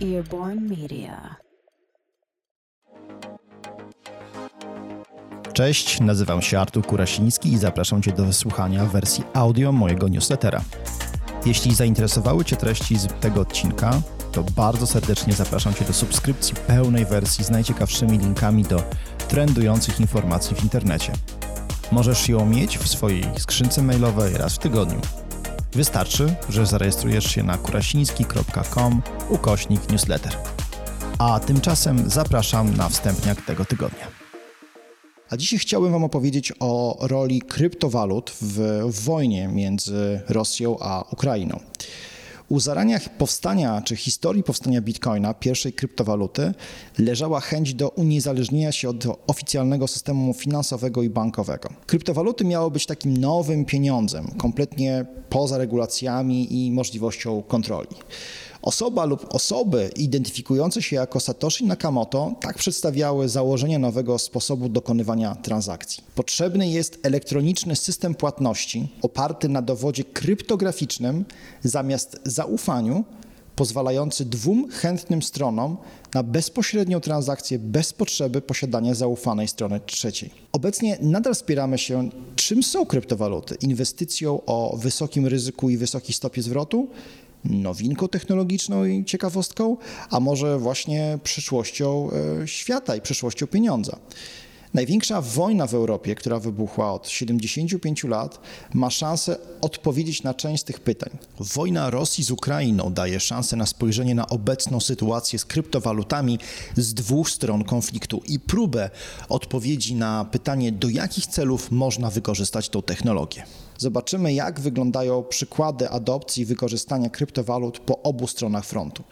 Media. Cześć, nazywam się Artur Kurasiński i zapraszam Cię do wysłuchania wersji audio mojego newslettera. Jeśli zainteresowały Cię treści z tego odcinka, to bardzo serdecznie zapraszam Cię do subskrypcji pełnej wersji z najciekawszymi linkami do trendujących informacji w internecie. Możesz ją mieć w swojej skrzynce mailowej raz w tygodniu. Wystarczy, że zarejestrujesz się na kurasiński.com ukośnik newsletter. A tymczasem zapraszam na wstępniak tego tygodnia. A dzisiaj chciałbym Wam opowiedzieć o roli kryptowalut w wojnie między Rosją a Ukrainą. U zaraniach powstania czy historii powstania bitcoina, pierwszej kryptowaluty, leżała chęć do uniezależnienia się od oficjalnego systemu finansowego i bankowego. Kryptowaluty miały być takim nowym pieniądzem, kompletnie poza regulacjami i możliwością kontroli. Osoba lub osoby identyfikujące się jako Satoshi Nakamoto tak przedstawiały założenia nowego sposobu dokonywania transakcji. Potrzebny jest elektroniczny system płatności oparty na dowodzie kryptograficznym zamiast zaufaniu, pozwalający dwóm chętnym stronom na bezpośrednią transakcję bez potrzeby posiadania zaufanej strony trzeciej. Obecnie nadal spieramy się, czym są kryptowaluty inwestycją o wysokim ryzyku i wysokiej stopie zwrotu, nowinką technologiczną i ciekawostką, a może właśnie przyszłością e, świata i przyszłością pieniądza. Największa wojna w Europie, która wybuchła od 75 lat, ma szansę odpowiedzieć na część z tych pytań. Wojna Rosji z Ukrainą daje szansę na spojrzenie na obecną sytuację z kryptowalutami z dwóch stron konfliktu i próbę odpowiedzi na pytanie, do jakich celów można wykorzystać tą technologię. Zobaczymy, jak wyglądają przykłady adopcji i wykorzystania kryptowalut po obu stronach frontu.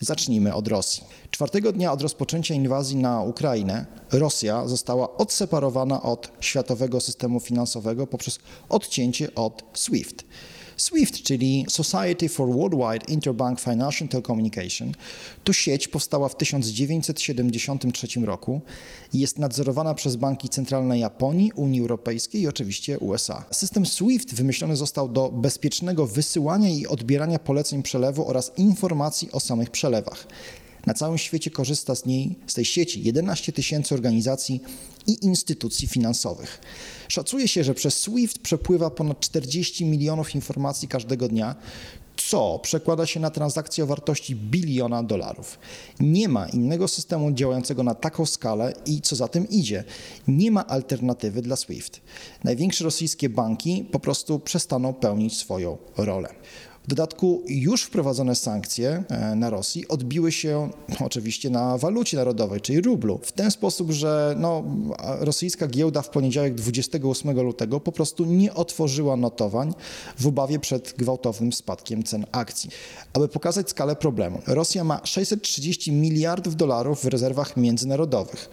Zacznijmy od Rosji. Czwartego dnia od rozpoczęcia inwazji na Ukrainę Rosja została odseparowana od światowego systemu finansowego poprzez odcięcie od SWIFT. SWIFT, czyli Society for Worldwide Interbank Financial Telecommunication, to sieć powstała w 1973 roku i jest nadzorowana przez banki centralne Japonii, Unii Europejskiej i oczywiście USA. System SWIFT wymyślony został do bezpiecznego wysyłania i odbierania poleceń przelewu oraz informacji o samych przelewach. Na całym świecie korzysta z niej, z tej sieci 11 tysięcy organizacji i instytucji finansowych. Szacuje się, że przez SWIFT przepływa ponad 40 milionów informacji każdego dnia, co przekłada się na transakcje o wartości biliona dolarów. Nie ma innego systemu działającego na taką skalę i co za tym idzie, nie ma alternatywy dla SWIFT. Największe rosyjskie banki po prostu przestaną pełnić swoją rolę. W dodatku już wprowadzone sankcje e, na Rosji odbiły się oczywiście na walucie narodowej, czyli rublu. W ten sposób, że no, rosyjska giełda w poniedziałek 28 lutego po prostu nie otworzyła notowań w obawie przed gwałtownym spadkiem cen akcji. Aby pokazać skalę problemu, Rosja ma 630 miliardów dolarów w rezerwach międzynarodowych.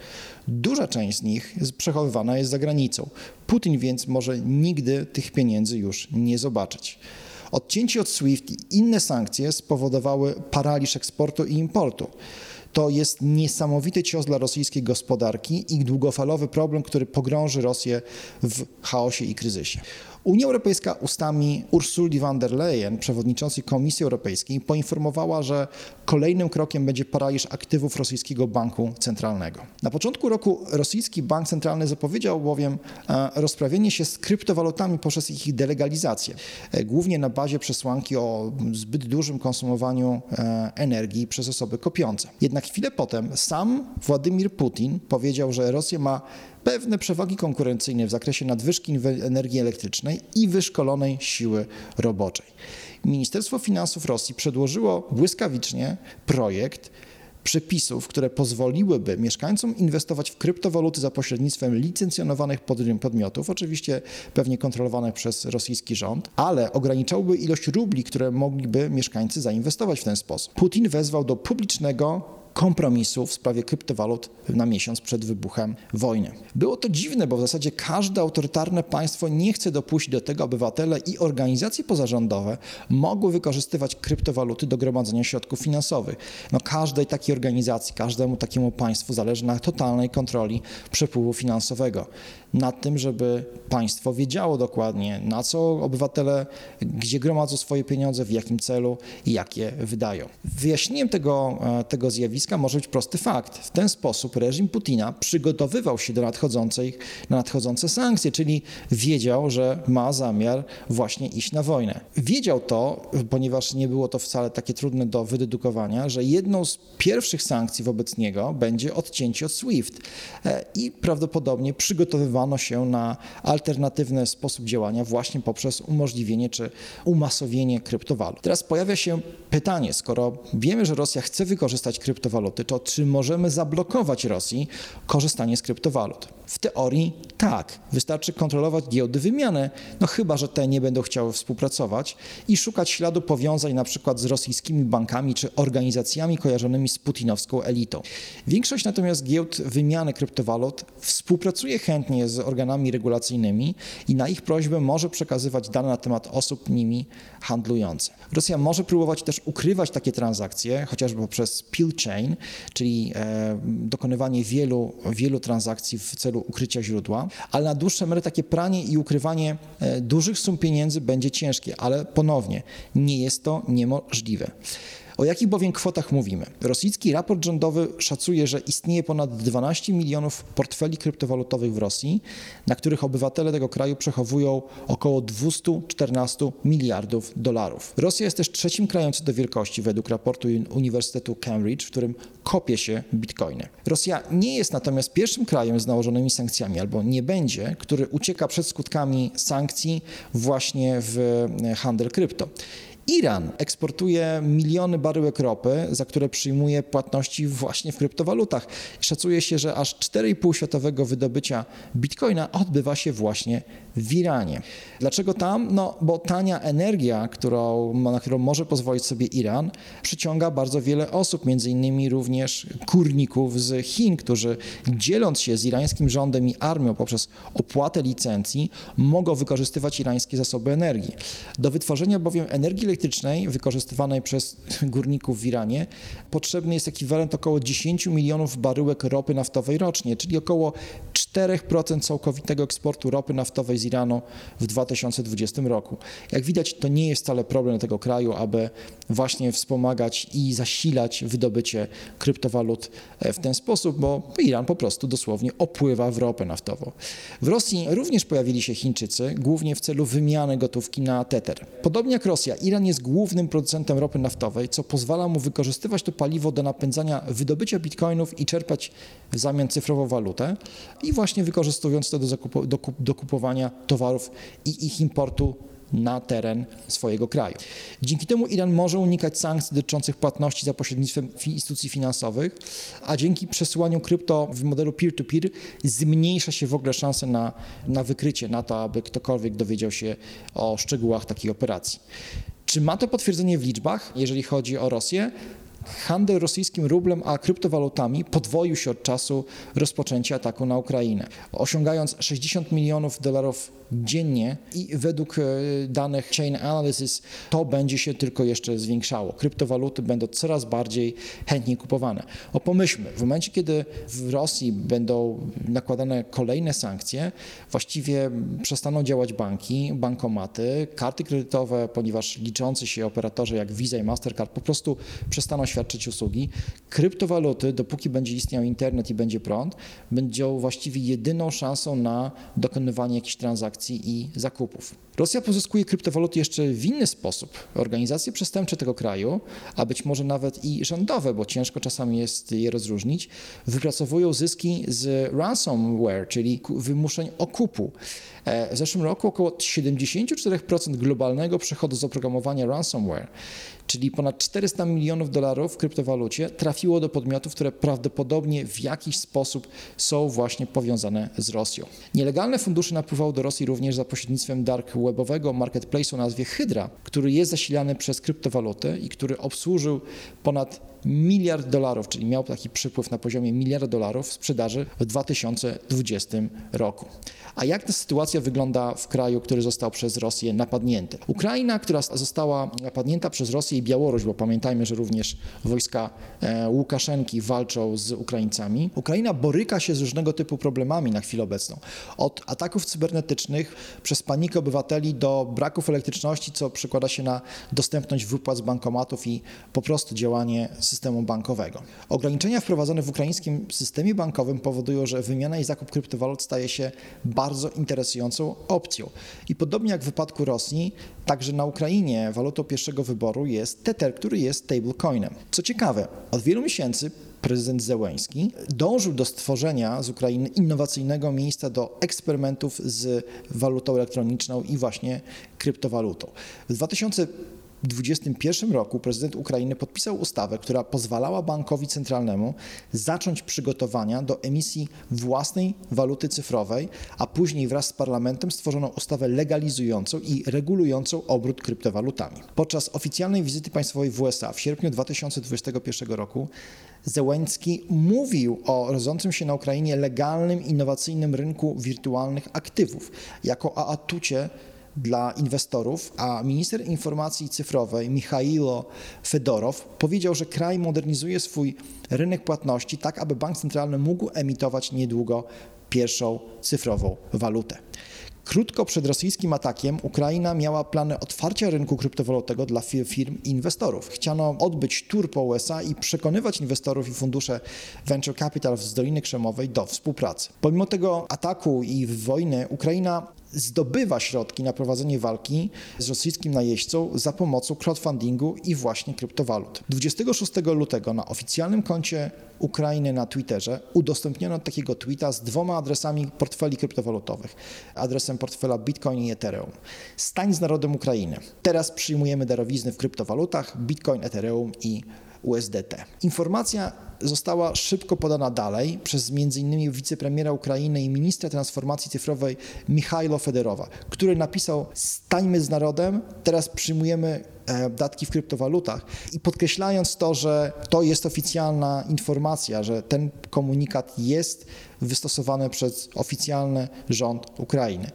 Duża część z nich przechowywana jest za granicą. Putin więc może nigdy tych pieniędzy już nie zobaczyć. Odcięcie od SWIFT i inne sankcje spowodowały paraliż eksportu i importu. To jest niesamowity cios dla rosyjskiej gospodarki i długofalowy problem, który pogrąży Rosję w chaosie i kryzysie. Unia Europejska ustami Ursuli von der Leyen, przewodniczącej Komisji Europejskiej, poinformowała, że kolejnym krokiem będzie paraliż aktywów rosyjskiego banku centralnego. Na początku roku rosyjski bank centralny zapowiedział bowiem e, rozprawienie się z kryptowalutami poprzez ich delegalizację, e, głównie na bazie przesłanki o zbyt dużym konsumowaniu e, energii przez osoby kopiące. Jednak chwilę potem sam Władimir Putin powiedział, że Rosja ma pewne przewagi konkurencyjne w zakresie nadwyżki energii elektrycznej i wyszkolonej siły roboczej. Ministerstwo Finansów Rosji przedłożyło błyskawicznie projekt przepisów, które pozwoliłyby mieszkańcom inwestować w kryptowaluty za pośrednictwem licencjonowanych podmiotów, oczywiście pewnie kontrolowanych przez rosyjski rząd, ale ograniczałyby ilość rubli, które mogliby mieszkańcy zainwestować w ten sposób. Putin wezwał do publicznego kompromisu w sprawie kryptowalut na miesiąc przed wybuchem wojny. Było to dziwne, bo w zasadzie każde autorytarne państwo nie chce dopuścić do tego, aby obywatele i organizacje pozarządowe mogły wykorzystywać kryptowaluty do gromadzenia środków finansowych. No każdej takiej organizacji, każdemu takiemu państwu zależy na totalnej kontroli przepływu finansowego nad tym, żeby państwo wiedziało dokładnie, na co obywatele, gdzie gromadzą swoje pieniądze, w jakim celu i jak je wydają. Wyjaśnieniem tego, e, tego zjawiska może być prosty fakt. W ten sposób reżim Putina przygotowywał się do nadchodzącej, na nadchodzące sankcje, czyli wiedział, że ma zamiar właśnie iść na wojnę. Wiedział to, ponieważ nie było to wcale takie trudne do wydedukowania, że jedną z pierwszych sankcji wobec niego będzie odcięcie od SWIFT e, i prawdopodobnie przygotowywano się na alternatywny sposób działania właśnie poprzez umożliwienie czy umasowienie kryptowalut. Teraz pojawia się pytanie, skoro wiemy, że Rosja chce wykorzystać kryptowaluty, to czy możemy zablokować Rosji korzystanie z kryptowalut? W teorii tak. Wystarczy kontrolować giełdy wymiany, no chyba, że te nie będą chciały współpracować i szukać śladu powiązań na przykład z rosyjskimi bankami czy organizacjami kojarzonymi z putinowską elitą. Większość natomiast giełd wymiany kryptowalut współpracuje chętnie z organami regulacyjnymi i na ich prośbę może przekazywać dane na temat osób nimi handlujących. Rosja może próbować też ukrywać takie transakcje, chociażby poprzez pill czyli e, dokonywanie wielu, wielu transakcji w celu ukrycia źródła, ale na dłuższe mery takie pranie i ukrywanie e, dużych sum pieniędzy będzie ciężkie, ale ponownie nie jest to niemożliwe. O jakich bowiem kwotach mówimy? Rosyjski raport rządowy szacuje, że istnieje ponad 12 milionów portfeli kryptowalutowych w Rosji, na których obywatele tego kraju przechowują około 214 miliardów dolarów. Rosja jest też trzecim krajem co do wielkości według raportu Uniwersytetu Cambridge, w którym kopie się bitcoiny. Rosja nie jest natomiast pierwszym krajem z nałożonymi sankcjami, albo nie będzie, który ucieka przed skutkami sankcji właśnie w handel krypto. Iran eksportuje miliony baryłek ropy, za które przyjmuje płatności właśnie w kryptowalutach. Szacuje się, że aż 4,5 światowego wydobycia bitcoina odbywa się właśnie w Iranie. Dlaczego tam? No, bo tania energia, którą, na którą może pozwolić sobie Iran, przyciąga bardzo wiele osób, między innymi również górników z Chin, którzy dzieląc się z irańskim rządem i armią poprzez opłatę licencji, mogą wykorzystywać irańskie zasoby energii. Do wytworzenia bowiem energii elektrycznej wykorzystywanej przez górników w Iranie potrzebny jest ekwiwalent około 10 milionów baryłek ropy naftowej rocznie, czyli około 4% całkowitego eksportu ropy naftowej z Iranu w 2020 roku. Jak widać, to nie jest wcale problem tego kraju, aby właśnie wspomagać i zasilać wydobycie kryptowalut e, w ten sposób, bo Iran po prostu dosłownie opływa w ropę naftową. W Rosji również pojawili się Chińczycy, głównie w celu wymiany gotówki na Tether. Podobnie jak Rosja, Iran jest głównym producentem ropy naftowej, co pozwala mu wykorzystywać to paliwo do napędzania wydobycia bitcoinów i czerpać w zamian cyfrową walutę i właśnie wykorzystując to do, zakupu, do, do kupowania towarów i ich importu na teren swojego kraju. Dzięki temu Iran może unikać sankcji dotyczących płatności za pośrednictwem instytucji finansowych, a dzięki przesyłaniu krypto w modelu peer-to-peer -peer zmniejsza się w ogóle szanse na, na wykrycie, na to, aby ktokolwiek dowiedział się o szczegółach takiej operacji. Czy ma to potwierdzenie w liczbach, jeżeli chodzi o Rosję? Handel rosyjskim rublem a kryptowalutami podwoił się od czasu rozpoczęcia ataku na Ukrainę, osiągając 60 milionów dolarów dziennie i według e, danych Chain Analysis to będzie się tylko jeszcze zwiększało. Kryptowaluty będą coraz bardziej chętnie kupowane. O pomyślmy, w momencie kiedy w Rosji będą nakładane kolejne sankcje, właściwie przestaną działać banki, bankomaty, karty kredytowe, ponieważ liczący się operatorzy jak Visa i Mastercard po prostu przestaną świadczyć usługi. Kryptowaluty, dopóki będzie istniał internet i będzie prąd, będą właściwie jedyną szansą na dokonywanie jakichś transakcji i zakupów. Rosja pozyskuje kryptowaluty jeszcze w inny sposób. Organizacje przestępcze tego kraju, a być może nawet i rządowe, bo ciężko czasami jest je rozróżnić, wypracowują zyski z ransomware, czyli wymuszeń okupu. E, w zeszłym roku około 74% globalnego przychodu z oprogramowania ransomware czyli ponad 400 milionów dolarów w kryptowalucie trafiło do podmiotów, które prawdopodobnie w jakiś sposób są właśnie powiązane z Rosją. Nielegalne fundusze napływały do Rosji również za pośrednictwem dark webowego marketplace'u o nazwie Hydra, który jest zasilany przez kryptowaluty i który obsłużył ponad miliard dolarów, czyli miał taki przypływ na poziomie miliarda dolarów sprzedaży w 2020 roku. A jak ta sytuacja wygląda w kraju, który został przez Rosję napadnięty? Ukraina, która została napadnięta przez Rosję i Białoruś, bo pamiętajmy, że również wojska e, Łukaszenki walczą z Ukraińcami. Ukraina boryka się z różnego typu problemami na chwilę obecną. Od ataków cybernetycznych przez panikę obywateli do braków elektryczności, co przekłada się na dostępność wypłat z bankomatów i po prostu działanie systemu bankowego. Ograniczenia wprowadzone w ukraińskim systemie bankowym powodują, że wymiana i zakup kryptowalut staje się bardzo interesującą opcją. I podobnie jak w wypadku Rosji, także na Ukrainie walutą pierwszego wyboru jest Tether, który jest stablecoinem. Co ciekawe, od wielu miesięcy prezydent Zełęński dążył do stworzenia z Ukrainy innowacyjnego miejsca do eksperymentów z walutą elektroniczną i właśnie kryptowalutą. W 2000 w 2021 roku prezydent Ukrainy podpisał ustawę, która pozwalała bankowi centralnemu zacząć przygotowania do emisji własnej waluty cyfrowej, a później wraz z parlamentem stworzono ustawę legalizującą i regulującą obrót kryptowalutami. Podczas oficjalnej wizyty państwowej w USA w sierpniu 2021 roku Zełenski mówił o rodzącym się na Ukrainie legalnym, innowacyjnym rynku wirtualnych aktywów jako o atucie dla inwestorów, a minister informacji cyfrowej Michailo Fedorow powiedział, że kraj modernizuje swój rynek płatności tak, aby bank centralny mógł emitować niedługo pierwszą cyfrową walutę. Krótko przed rosyjskim atakiem Ukraina miała plany otwarcia rynku kryptowalutowego dla firm i inwestorów. Chciano odbyć tur po USA i przekonywać inwestorów i fundusze venture capital z Doliny Krzemowej do współpracy. Pomimo tego ataku i wojny Ukraina zdobywa środki na prowadzenie walki z rosyjskim najeźdźcą za pomocą crowdfundingu i właśnie kryptowalut. 26 lutego na oficjalnym koncie Ukrainy na Twitterze udostępniono takiego tweeta z dwoma adresami portfeli kryptowalutowych. Adresem portfela Bitcoin i Ethereum. Stań z narodem Ukrainy. Teraz przyjmujemy darowizny w kryptowalutach Bitcoin, Ethereum i USDT. Informacja została szybko podana dalej przez m.in. wicepremiera Ukrainy i ministra transformacji cyfrowej Michailo Federowa, który napisał: Stańmy z narodem, teraz przyjmujemy e, datki w kryptowalutach i podkreślając to, że to jest oficjalna informacja, że ten komunikat jest wystosowany przez oficjalny rząd Ukrainy.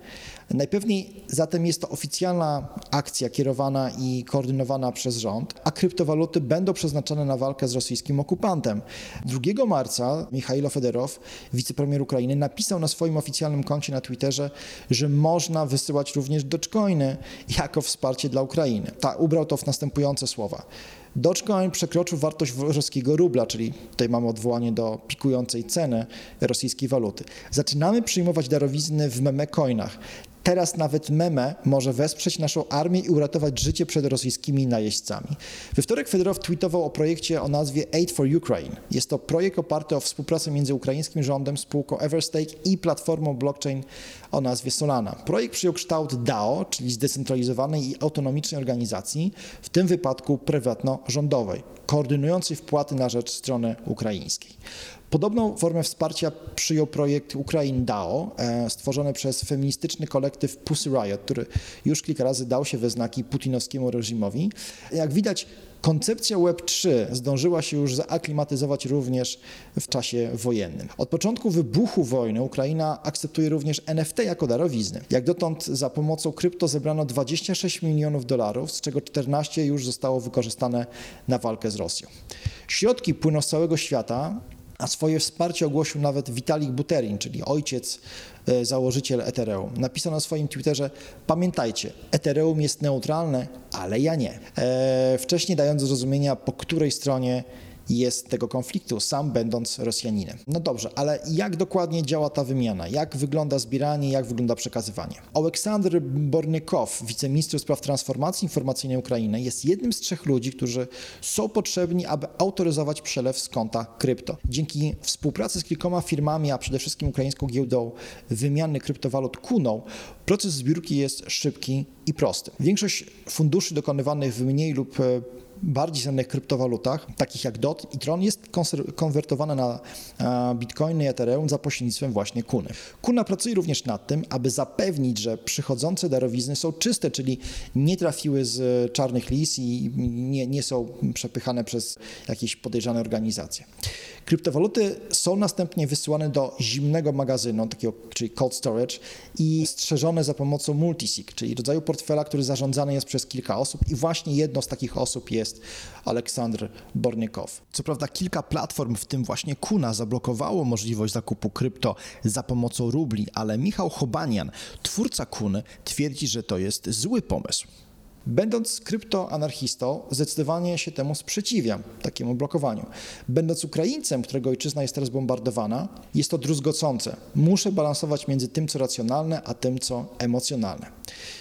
Najpewniej zatem jest to oficjalna akcja kierowana i koordynowana przez rząd, a kryptowaluty będą przeznaczone na walkę z rosyjskim okupantem. 2 marca Michailo Federow, wicepremier Ukrainy, napisał na swoim oficjalnym koncie na Twitterze, że można wysyłać również dogecoiny jako wsparcie dla Ukrainy. Ta, ubrał to w następujące słowa. Dogecoin przekroczył wartość rosyjskiego rubla, czyli tutaj mamy odwołanie do pikującej ceny rosyjskiej waluty. Zaczynamy przyjmować darowizny w meme coinach. Teraz nawet meme może wesprzeć naszą armię i uratować życie przed rosyjskimi najeźdźcami. We wtorek Federow tweetował o projekcie o nazwie Aid for Ukraine. Jest to projekt oparty o współpracę między ukraińskim rządem, spółką Everstake i platformą blockchain o nazwie Solana. Projekt przyjął kształt DAO, czyli zdecentralizowanej i autonomicznej organizacji, w tym wypadku prywatno-rządowej, koordynującej wpłaty na rzecz strony ukraińskiej. Podobną formę wsparcia przyjął projekt Ukraine DAO, e, stworzony przez feministyczny kolektyw Pussy Riot, który już kilka razy dał się we znaki putinowskiemu reżimowi. Jak widać, Koncepcja Web3 zdążyła się już zaaklimatyzować również w czasie wojennym. Od początku wybuchu wojny Ukraina akceptuje również NFT jako darowizny. Jak dotąd za pomocą krypto zebrano 26 milionów dolarów, z czego 14 już zostało wykorzystane na walkę z Rosją. Środki płyną z całego świata, a swoje wsparcie ogłosił nawet Vitalik Buterin, czyli ojciec, e, założyciel Ethereum. Napisał na swoim Twitterze: Pamiętajcie, Ethereum jest neutralne, ale ja nie. E, wcześniej dając zrozumienia, po której stronie jest tego konfliktu, sam będąc Rosjaninem. No dobrze, ale jak dokładnie działa ta wymiana? Jak wygląda zbieranie, jak wygląda przekazywanie? Oleksandr Bornykow, wiceminister spraw transformacji informacyjnej Ukrainy, jest jednym z trzech ludzi, którzy są potrzebni, aby autoryzować przelew z konta krypto. Dzięki współpracy z kilkoma firmami, a przede wszystkim ukraińską giełdą wymiany kryptowalut Kuną, proces zbiórki jest szybki i prosty. Większość funduszy dokonywanych w mniej lub bardziej znanych kryptowalutach, takich jak DOT i Tron, jest konwertowana na Bitcoiny i Ethereum za pośrednictwem właśnie Kuny. Kuna pracuje również nad tym, aby zapewnić, że przychodzące darowizny są czyste, czyli nie trafiły z czarnych list i nie, nie są przepychane przez jakieś podejrzane organizacje. Kryptowaluty są następnie wysyłane do zimnego magazynu, takiego, czyli cold storage i strzeżone za pomocą multisig, czyli rodzaju portfela, który zarządzany jest przez kilka osób i właśnie jedną z takich osób jest Aleksandr Bornykow. Co prawda kilka platform, w tym właśnie Kuna, zablokowało możliwość zakupu krypto za pomocą rubli, ale Michał Hobanian, twórca Kuny, twierdzi, że to jest zły pomysł. Będąc kryptoanarchistą, zdecydowanie się temu sprzeciwiam, takiemu blokowaniu. Będąc Ukraińcem, którego ojczyzna jest teraz bombardowana, jest to druzgocące. Muszę balansować między tym, co racjonalne, a tym, co emocjonalne.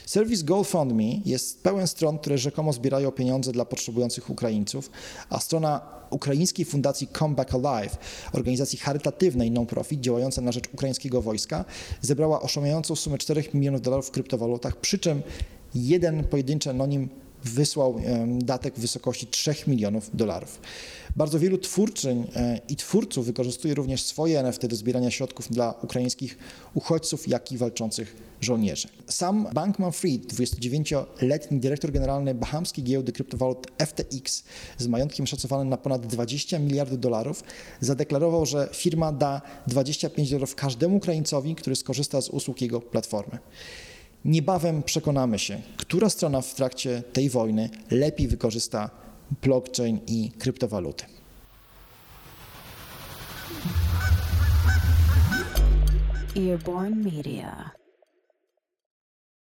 Serwis GoFundMe jest pełen stron, które rzekomo zbierają pieniądze dla potrzebujących Ukraińców, a strona ukraińskiej fundacji Come Back Alive, organizacji charytatywnej non-profit działająca na rzecz ukraińskiego wojska, zebrała oszałamiającą sumę 4 milionów dolarów w kryptowalutach, przy czym jeden pojedynczy anonim wysłał datek w wysokości 3 milionów dolarów. Bardzo wielu twórczyń e, i twórców wykorzystuje również swoje NFT do zbierania środków dla ukraińskich uchodźców, jak i walczących żołnierzy. Sam Bankman Fried, 29-letni dyrektor generalny bahamskiej giełdy kryptowalut FTX z majątkiem szacowanym na ponad 20 miliardów dolarów, zadeklarował, że firma da 25 dolarów każdemu Ukraińcowi, który skorzysta z usług jego platformy. Niebawem przekonamy się, która strona w trakcie tej wojny lepiej wykorzysta blockchain i kryptowaluty. Earborn Media.